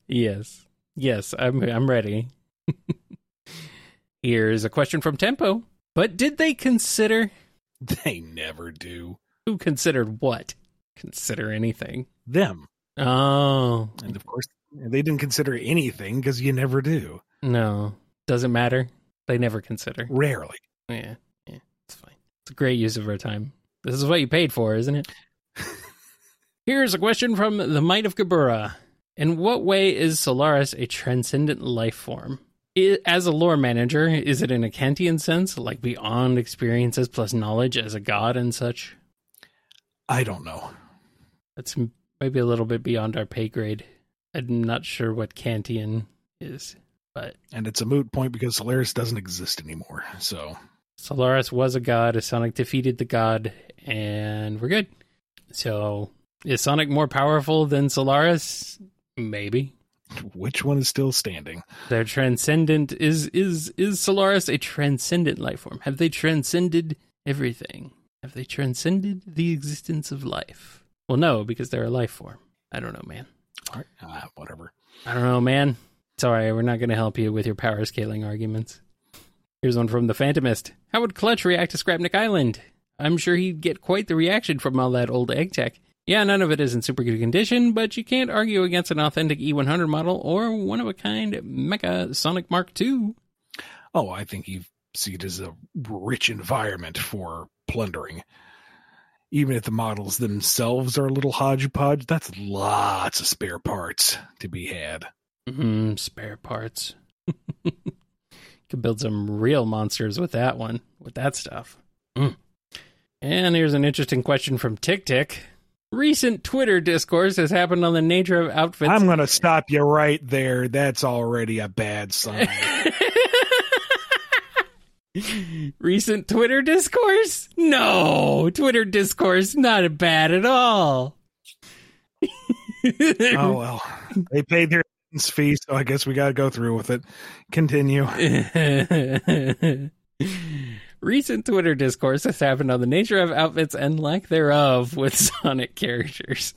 yes. Yes, I'm I'm ready. Here's a question from Tempo. But did they consider they never do who considered what? Consider anything. them, Oh, and of course, they didn't consider anything because you never do. no. Doesn't matter. They never consider. Rarely. Yeah. Yeah. It's fine. It's a great use of our time. This is what you paid for, isn't it? *laughs* Here's a question from the Might of Gabura. In what way is Solaris a transcendent life form? As a lore manager, is it in a Kantian sense, like beyond experiences plus knowledge as a god and such? I don't know. That's maybe a little bit beyond our pay grade. I'm not sure what Kantian is, but And it's a moot point because Solaris doesn't exist anymore. So Solaris was a god. Sonic defeated the god, and we're good. So, is Sonic more powerful than Solaris? Maybe. which one is still standing? They're transcendent. Is is is Solaris a transcendent life form? Have they transcended everything? Have they transcended the existence of life? Well, no, because they're a life form. I don't know, man. All right, ah, whatever. I don't know, man. Sorry. We're not going to help you with your power scaling arguments. Here's one from the Phantomist. How would Clutch react to Scrapnik Island? I'm sure he'd get quite the reaction from all that old egg tech. Yeah, none of it is in super good condition, but you can't argue against an authentic E100 model or one of a kind Mecha Sonic Mark II. Oh, I think you see it as a rich environment for plundering. Even if the models themselves are a little hodgepodge, that's lots of spare parts to be had. Mm, spare parts. You *laughs* could build some real monsters with that one, with that stuff. Mm. And here's an interesting question from Tick Tick. Recent Twitter discourse has happened on the nature of outfits. I'm going to stop you right there. That's already a bad sign. *laughs* *laughs* Recent Twitter discourse? No, Twitter discourse not bad at all. *laughs* oh well, they paid their fee, so I guess we got to go through with it. Continue. *laughs* Recent Twitter discourse has happened on the nature of outfits and lack thereof with Sonic characters.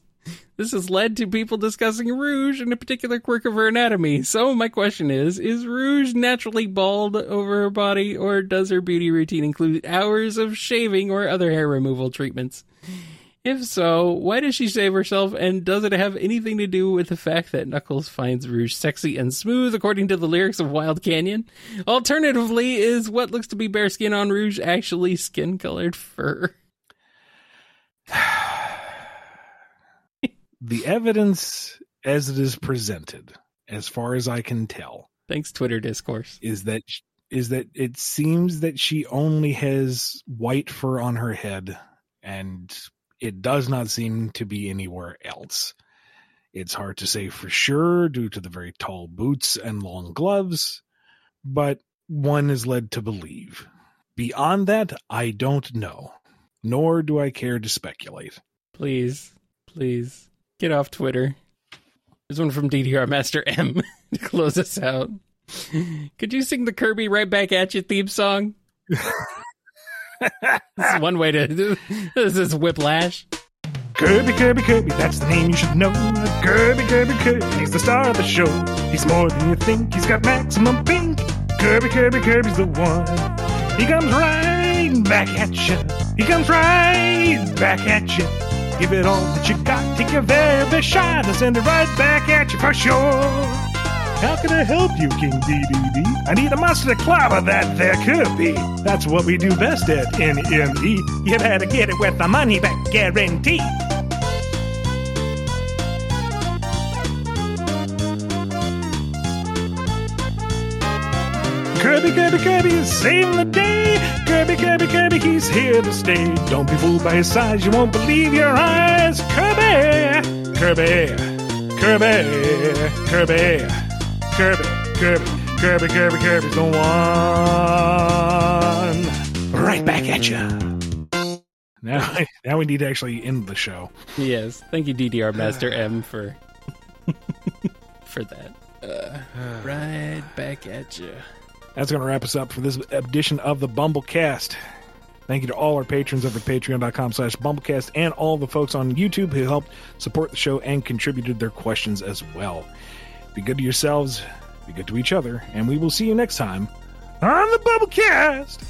This has led to people discussing Rouge and a particular quirk of her anatomy. So my question is, is Rouge naturally bald over her body or does her beauty routine include hours of shaving or other hair removal treatments? If so, why does she shave herself and does it have anything to do with the fact that Knuckles finds Rouge sexy and smooth according to the lyrics of Wild Canyon? Alternatively, is what looks to be bare skin on Rouge actually skin colored fur? The evidence as it is presented, as far as I can tell, thanks Twitter discourse, is that is that it seems that she only has white fur on her head, and it does not seem to be anywhere else. It's hard to say for sure due to the very tall boots and long gloves, but one is led to believe. Beyond that, I don't know, nor do I care to speculate. Please, please Get off Twitter. There's one from DDR Master M *laughs* to close us out. Could you sing the Kirby right back at you theme song? this is one way to. This is Whiplash. Kirby, Kirby, Kirby, that's the name you should know. Kirby, Kirby, Kirby, he's the star of the show. He's more than you think, he's got maximum pink. Kirby, Kirby, Kirby's the one. He comes right back at you. He comes right back at you. Give it all that you got. Take your very best shot and send it right back at you for sure. How can I help you, King DDD? I need a monster to clobber that there could be. That's what we do best at NME. You better get it with the money back guarantee. Kirby, Kirby, Kirby saving the day. Kirby, Kirby, Kirby, he's here to stay. Don't be fooled by his size, you won't believe your eyes. Kirby, Kirby, Kirby, Kirby, Kirby, Kirby, Kirby, Kirby, Kirby's the one. Right back at you. Now, *laughs* now we need to actually end the show. Yes, thank you, DDR *sighs* Master M, for for that. Uh, *sighs* right back at you. That's going to wrap us up for this edition of the BumbleKast. Thank you to all our patrons over at patreon.com slash bumblekast and all the folks on YouTube who helped support the show and contributed their questions as well. Be good to yourselves, be good to each other, and we will see you next time on the BumbleKast.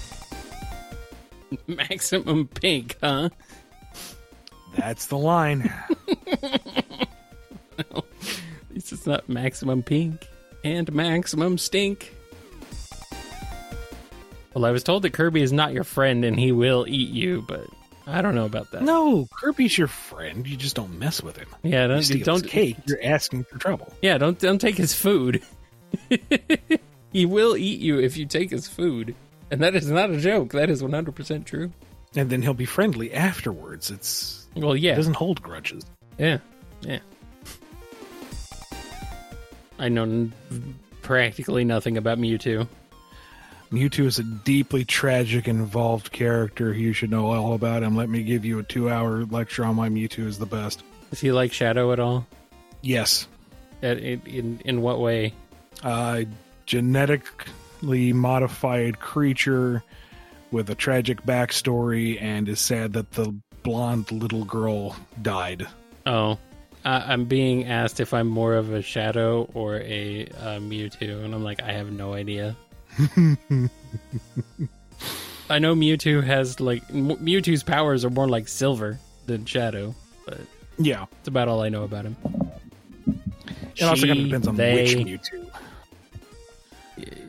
*laughs* Maximum pink, huh? That's the line. *laughs* *laughs* well, at least it's not maximum pink and maximum stink. Well, I was told that Kirby is not your friend and he will eat you, but I don't know about that. No, Kirby's your friend. You just don't mess with him. Yeah, don't you don't cake. You're asking for trouble. Yeah, don't don't take his food. *laughs* he will eat you if you take his food, and that is not a joke. That is 100 percent true. And then he'll be friendly afterwards. It's well, yeah, He doesn't hold grudges. Yeah, yeah. I know practically nothing about Mewtwo. Mewtwo is a deeply tragic, involved character. You should know all about him. Let me give you a two-hour lecture on why Mewtwo is the best. Is he like Shadow at all? Yes. At, in, in in what way? Uh, genetically modified creature with a tragic backstory, and is sad that the blonde little girl died. Oh, uh, I'm being asked if I'm more of a Shadow or a uh, Mewtwo, and I'm like, I have no idea. *laughs* I know Mewtwo has like Mewtwo's powers are more like silver than Shadow, but Yeah. it's about all I know about him. It also kind of depends on they- which Mewtwo.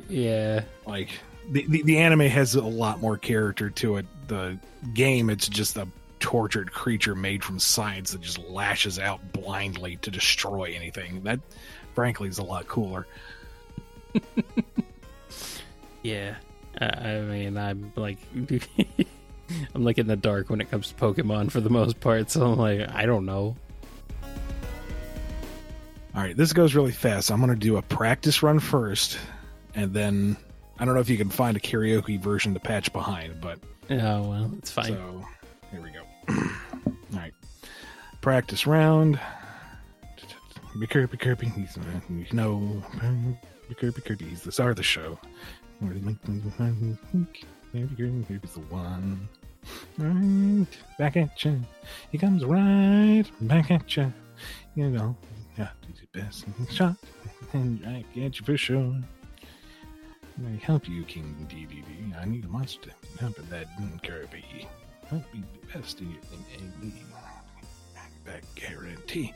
Yeah, Like the, the the anime has a lot more character to it. The game, it's just a tortured creature made from science that just lashes out blindly to destroy anything. That, frankly, is a lot cooler. *laughs* yeah. I, I mean, I'm like, *laughs* I'm like in the dark when it comes to Pokemon for the most part. So I'm like, I don't know. All right, this goes really fast. I'm going to do a practice run first, and then I don't know if you can find a karaoke version to patch behind, but Oh well, it's fine. So here we go. *clears throat* All right, practice round. Be Kirby, Kirby. He's uh, you know, be Kirby, Kirby. He's the star of the show. Kirby's the one. Right back at you. He comes right back at you. You know, yeah, do your best shot, and I get you for sure. I help you, King DDD. I need a monster to help with that Kirby. I'll be the best in in a back guarantee.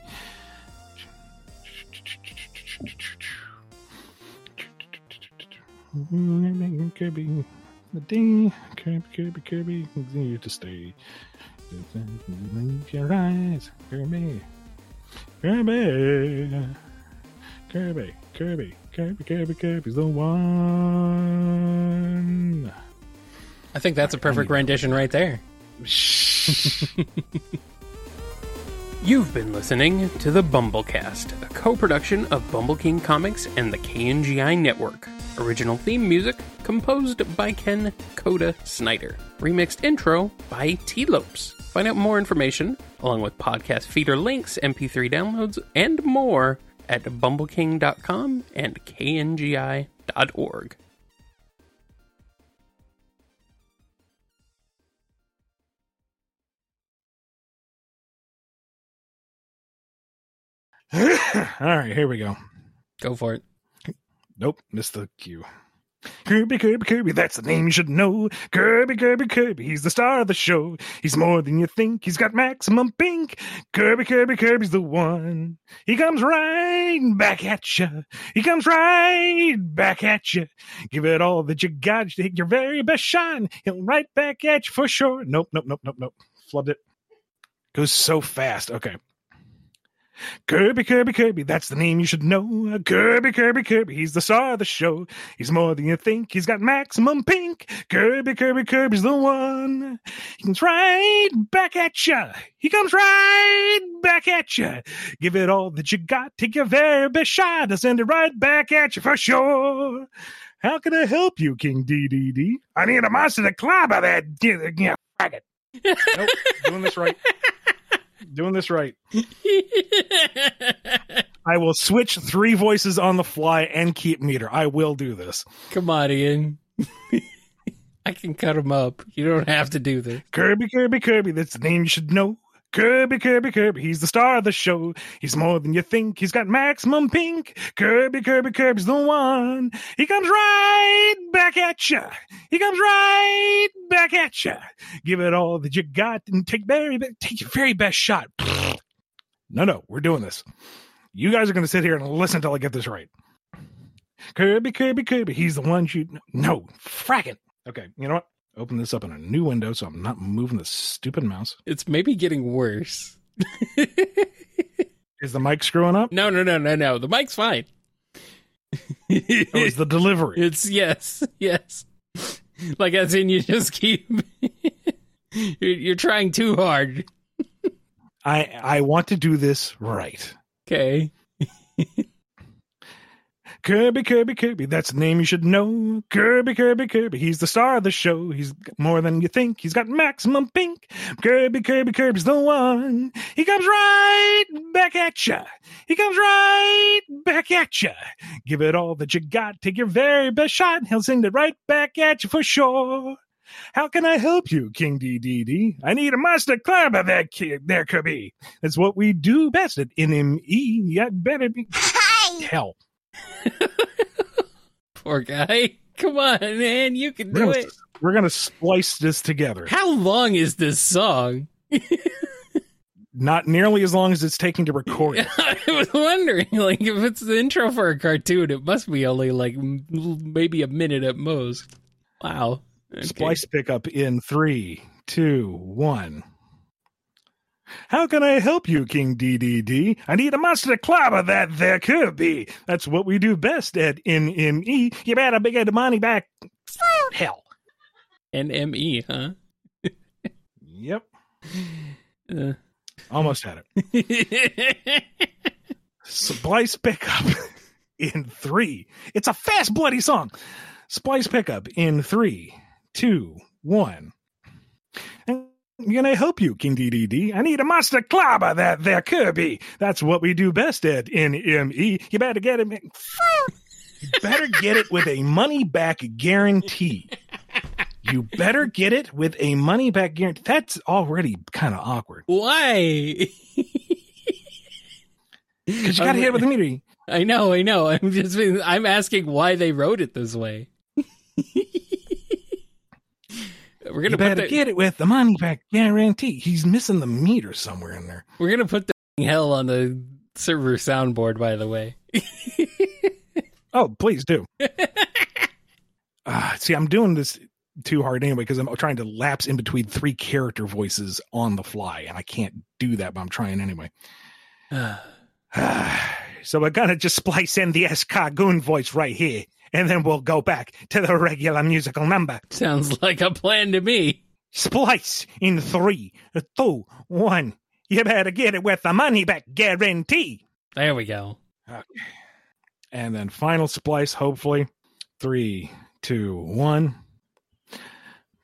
Mm, Kirby, the day, Kirby, Kirby, Kirby, continue to stay. Leave your eyes, Kirby, Kirby, Kirby, Kirby, Kirby, Kirby, Kirby's the one. I think that's a perfect rendition right there. *laughs* You've been listening to the BumbleKast, a co-production of Bumble King Comics and the KNGI Network. Original theme music composed by Ken Coda Snyder. Remixed intro by Tee Lopes. Find out more information, along with podcast feeder links, MP3 downloads, and more at bumbleking.com and kngi.org. All right, here we go. Go for it. Nope, missed the cue. Kirby, Kirby, Kirby, that's the name you should know. Kirby, Kirby, Kirby, he's the star of the show. He's more than you think, he's got maximum pink. Kirby, Kirby, Kirby's the one. He comes right back at you. He comes right back at you. Give it all that you got, take your very best shine. He'll right back at you for sure. Nope, nope, nope, nope, nope. Flubbed it. Goes so fast. Okay. Kirby, Kirby, Kirby, that's the name you should know. Kirby, Kirby, Kirby, he's the star of the show. He's more than you think, he's got maximum pink. Kirby, Kirby, Kirby's the one. He comes right back at ya. He comes right back at ya. Give it all that you got, take your very best shot to send it right back at you for sure. How can I help you, King DDD? I need a monster to climb by that, yeah, faggot. Nope, doing this right. *laughs* Doing this right. *laughs* I will switch three voices on the fly and keep meter. I will do this. Come on, Ian. *laughs* I can cut him up. You don't have to do this. Kirby, Kirby, Kirby, that's the name you should know. Kirby, Kirby, Kirby, he's the star of the show. He's more than you think. He's got maximum pink. Kirby, Kirby, Kirby's the one. He comes right back at ya. He comes right back at ya. Give it all that you got and take very, take your very best shot. *sniffs* No, no, we're doing this. You guys are going to sit here and listen until I get this right. Kirby, Kirby, Kirby, he's the one you. No, fracking. Okay, you know what? Open this up in a new window so I'm not moving the stupid mouse. It's maybe getting worse. *laughs* Is the mic screwing up? No, no, no, no, no. The mic's fine. *laughs* Oh, it was the delivery? It's yes, yes. Like as in, you just keep. *laughs* you're, you're trying too hard. I I want to do this right. Okay. Kirby, Kirby, Kirby, that's the name you should know. Kirby, Kirby, Kirby, he's the star of the show. He's more than you think. He's got maximum pink. Kirby, Kirby, Kirby's the one. He comes right back at ya. He comes right back at ya. Give it all that you got. Take your very best shot. He'll send it right back at you for sure. How can I help you, King DDD? I need a monster climb by that kid there, Kirby. That's what we do best at NME. You better be. Hell. *laughs* Poor guy. Come on, man. You can We're do gonna, it. We're gonna splice this together. How long is this song? Not nearly as long as it's taking to record it. *laughs* I was wondering, like, if it's the intro for a cartoon, it must be only like maybe a minute at most. Wow. Okay. Splice pickup in three, two, one. How can I help you, King DDD? I need a monster clobber that there could be. That's what we do best at NME. You better get the money back. Hell. NME, huh? Yep. Uh. Almost had it. *laughs* Splice pickup *laughs* in three. It's a fast, bloody song. Splice pickup in three, two, one. Can I help you, King DDD? I need a monster clobber that there Kirby. That's what we do best at NME. You better get it. You better get it with a money back guarantee. You better get it with a money back guarantee. That's already kind of awkward. Why? *laughs* Because you got to hit it with a meter. I know, I know. I'm just I'm asking why they wrote it this way. *laughs* we're gonna better get it with the money back guarantee. He's missing the meter somewhere in there. we're gonna put the hell on the server soundboard. By the way, *laughs* Oh, please do. *laughs* Ah, see, I'm doing this too hard anyway because I'm trying to lapse in between three character voices on the fly, and I can't do that, but I'm trying anyway. *sighs* *sighs* so we're gonna just splice in the SK Goon voice right here, and then we'll go back to the regular musical number. sounds like a plan to me. Splice in three, two, one. You better get it with the money back guarantee. There we go. Okay. And then final splice, hopefully. Three, two, one.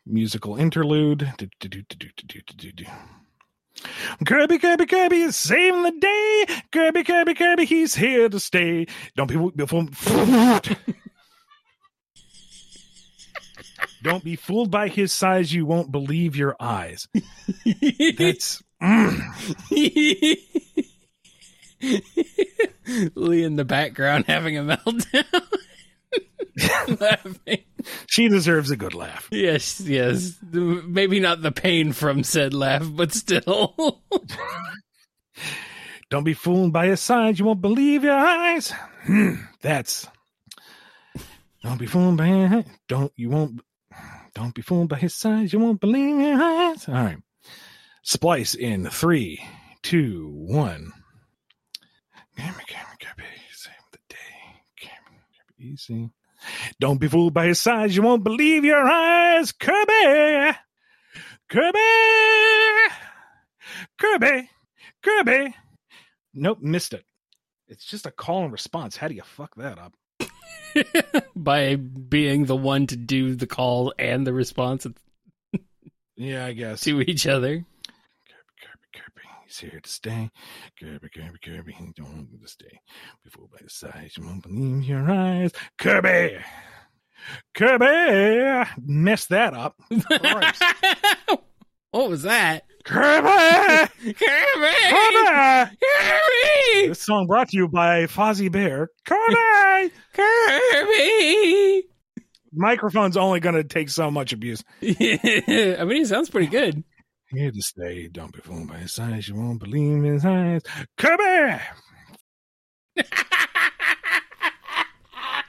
Musical interlude. Do, do, do. Kirby, Kirby, Kirby is saving the day. Kirby, Kirby, Kirby, he's here to stay. Don't be Don't be fooled by his size. You won't believe your eyes. That's. mm. *laughs* Lee in the background having a meltdown. *laughs* Laughing. She deserves a good laugh. Yes, yes. Maybe not the pain from said laugh, but still. *laughs* Don't be fooled by his size. You won't believe your eyes. Hmm, that's. Don't be fooled by don't you won't don't be fooled by his size. You won't believe your eyes. All right. Splice in three, two, one. Gamma, gamma, gamma, save the day. Gamma, gamma, easy. Don't be fooled by his size. You won't believe your eyes. Kirby, Kirby, Kirby, Kirby. Nope, missed it. It's just a call and response. How do you fuck that up? *laughs* By being the one to do the call and the response Yeah, I guess. to each other. Kirby, Kirby, Kirby, he's here to stay. Kirby, Kirby, Kirby, he don't want to stay. Before by the side, you won't believe your eyes. Kirby, Kirby, messed that up. *laughs* What was that? Kirby, Kirby! Kirby. Kirby! This song brought to you by Fozzie Bear. Kirby, Kirby! *laughs* microphone's only going to take so much abuse. *laughs* I mean, he sounds pretty good. Here to stay. Don't be fooled by his size. You won't believe his eyes. Kirby. *laughs*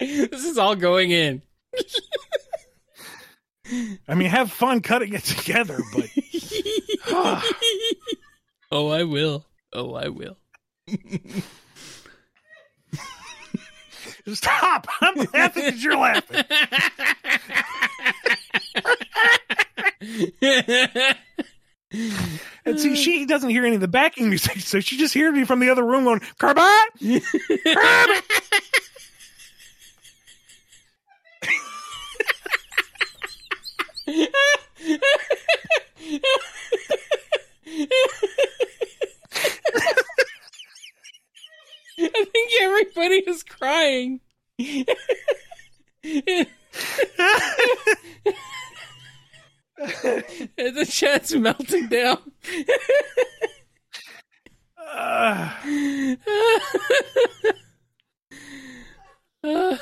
this is all going in. I mean, have fun cutting it together, but *sighs* oh, I will. Oh, I will. stop. I'm laughing because you're laughing. And see, she doesn't hear any of the backing music, so she just hears me from the other room going, Kirby! Kirby! *laughs* I think everybody is crying. The chat's melting down. Uh, Uh,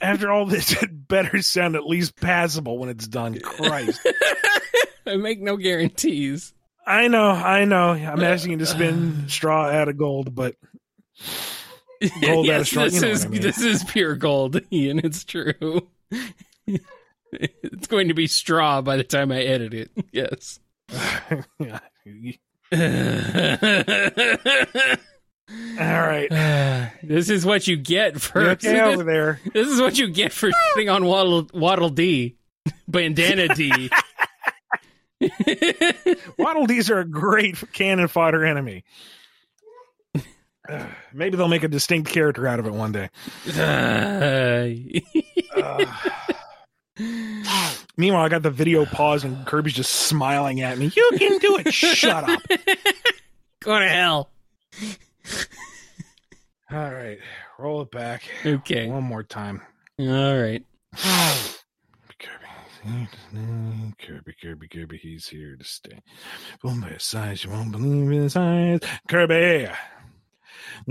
After all this, it better sound at least passable when it's done. Christ. I make no guarantees. I know, I know. I'm asking you to spin *laughs* straw out of gold, but *laughs* Gold out of straw, this you know is I mean. this is pure gold, *laughs* Ian. It's true. it's going to be straw by the time I edit it. Yes. All right. *sighs* this is what you get for okay over there? this is what you get for sitting on Waddle Waddle Dee, Bandana Dee. *laughs* Waddle Dees are a great cannon fodder enemy. Uh, *sighs* Maybe they'll make a distinct character out of it one day. Uh, *sighs* meanwhile, I got the video paused and Kirby's just smiling at me. You can do it. Shut up. *laughs* Go to hell. All right. Roll it back. Okay. One more time. All right. *sighs* Kirby. Kirby, Kirby, Kirby, he's here to stay. Boom by his side, you won't believe his eyes. Kirby!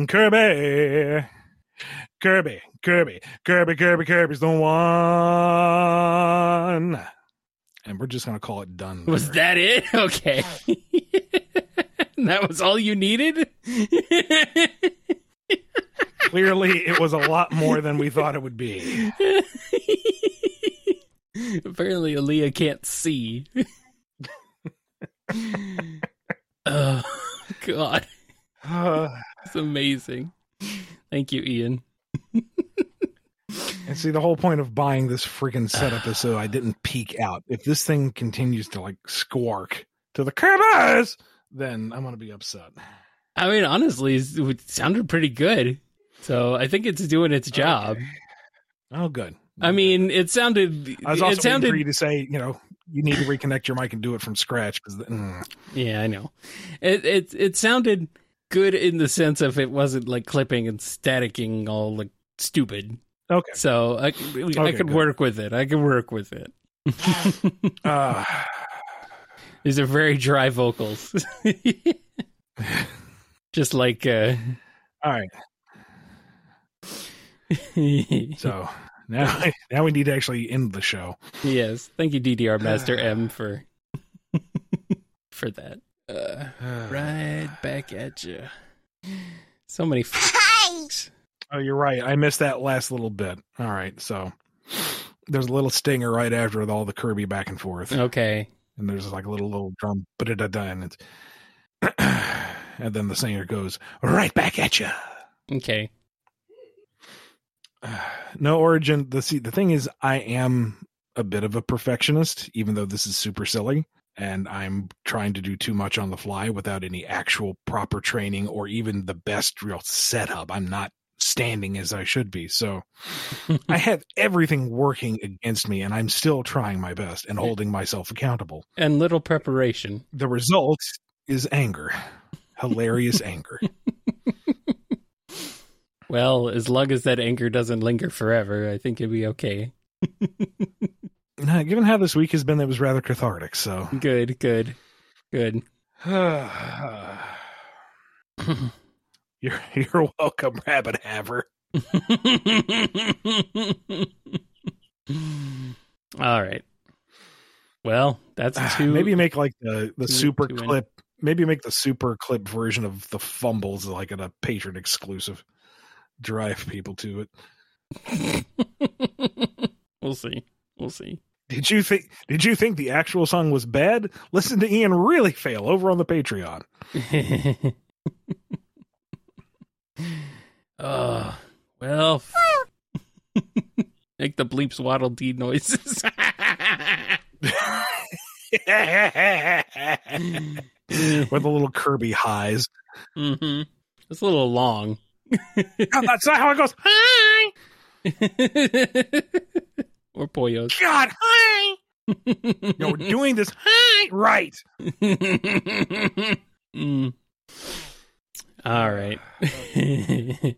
Kirby! Kirby, Kirby, Kirby, Kirby, Kirby's the one. And we're just gonna call it done. Was that it? *laughs* Okay. *laughs* that was all you needed? Clearly, it was a lot more than we thought it would be. *laughs* Apparently, Aaliyah can't see. *laughs* oh, God. *sighs* It's amazing. Thank you, Ian. and see, the whole point of buying this freaking setup is so I *sighs* didn't peek out. If this thing continues to like squark to the Kirby's, then I'm gonna be upset. I mean, honestly, it sounded pretty good. So I think it's doing its job. Okay. Oh, good. I mean, it sounded. I was it also waiting sounded. for you to say, you know, you need to reconnect your mic and do it from scratch because mm, Yeah, I know. It it it sounded good in the sense of it wasn't like clipping and staticking all like stupid. okay. So I I could good. work with it. I could work with it. *laughs* Uh, *laughs* These are very dry vocals. *laughs* Just like uh all right. So now, *laughs* now we need to actually end the show. yes. Thank you DDR *sighs* Master M for for that. Uh *sighs* right back at you. So many f- Oh, you're right. I missed that last little bit. All right. So there's a little stinger right after with all the Kirby back and forth. Okay. And there's like a little little drum, but it and it's *clears throat* and then the singer goes right back at you. Okay. *sighs* No origin. The see the thing is, I am a bit of a perfectionist, even though this is super silly, and I'm trying to do too much on the fly without any actual proper training or even the best real setup. I'm not standing as I should be. So *laughs* I have everything working against me, and I'm still trying my best and holding myself accountable. and little preparation. The result is anger, hilarious *laughs* anger. Well, as long as that anger doesn't linger forever, I think it'd be okay. *laughs* Nah, Given how this week has been, it was rather cathartic. So. Good, good, good. *sighs* You're you're welcome, Rabbit Haver. *laughs* All right. Well, that's ah, two. maybe make like the the two- super two clip. Maybe make the super clip version of the fumbles like a patron exclusive. Drive people to it. *laughs* we'll see. We'll see. Did you think? Did you think the actual song was bad? Listen to Ian really fail over on the Patreon. *laughs* oh, well. *laughs* Make the bleeps waddle dee noises. With a little Kirby highs. Mm-hmm. It's a little long. God, that's not how it goes. Hi, *laughs* or Poyos. God, hi. *laughs* No, we're doing this. Hi, right. *laughs* mm. All right. *sighs*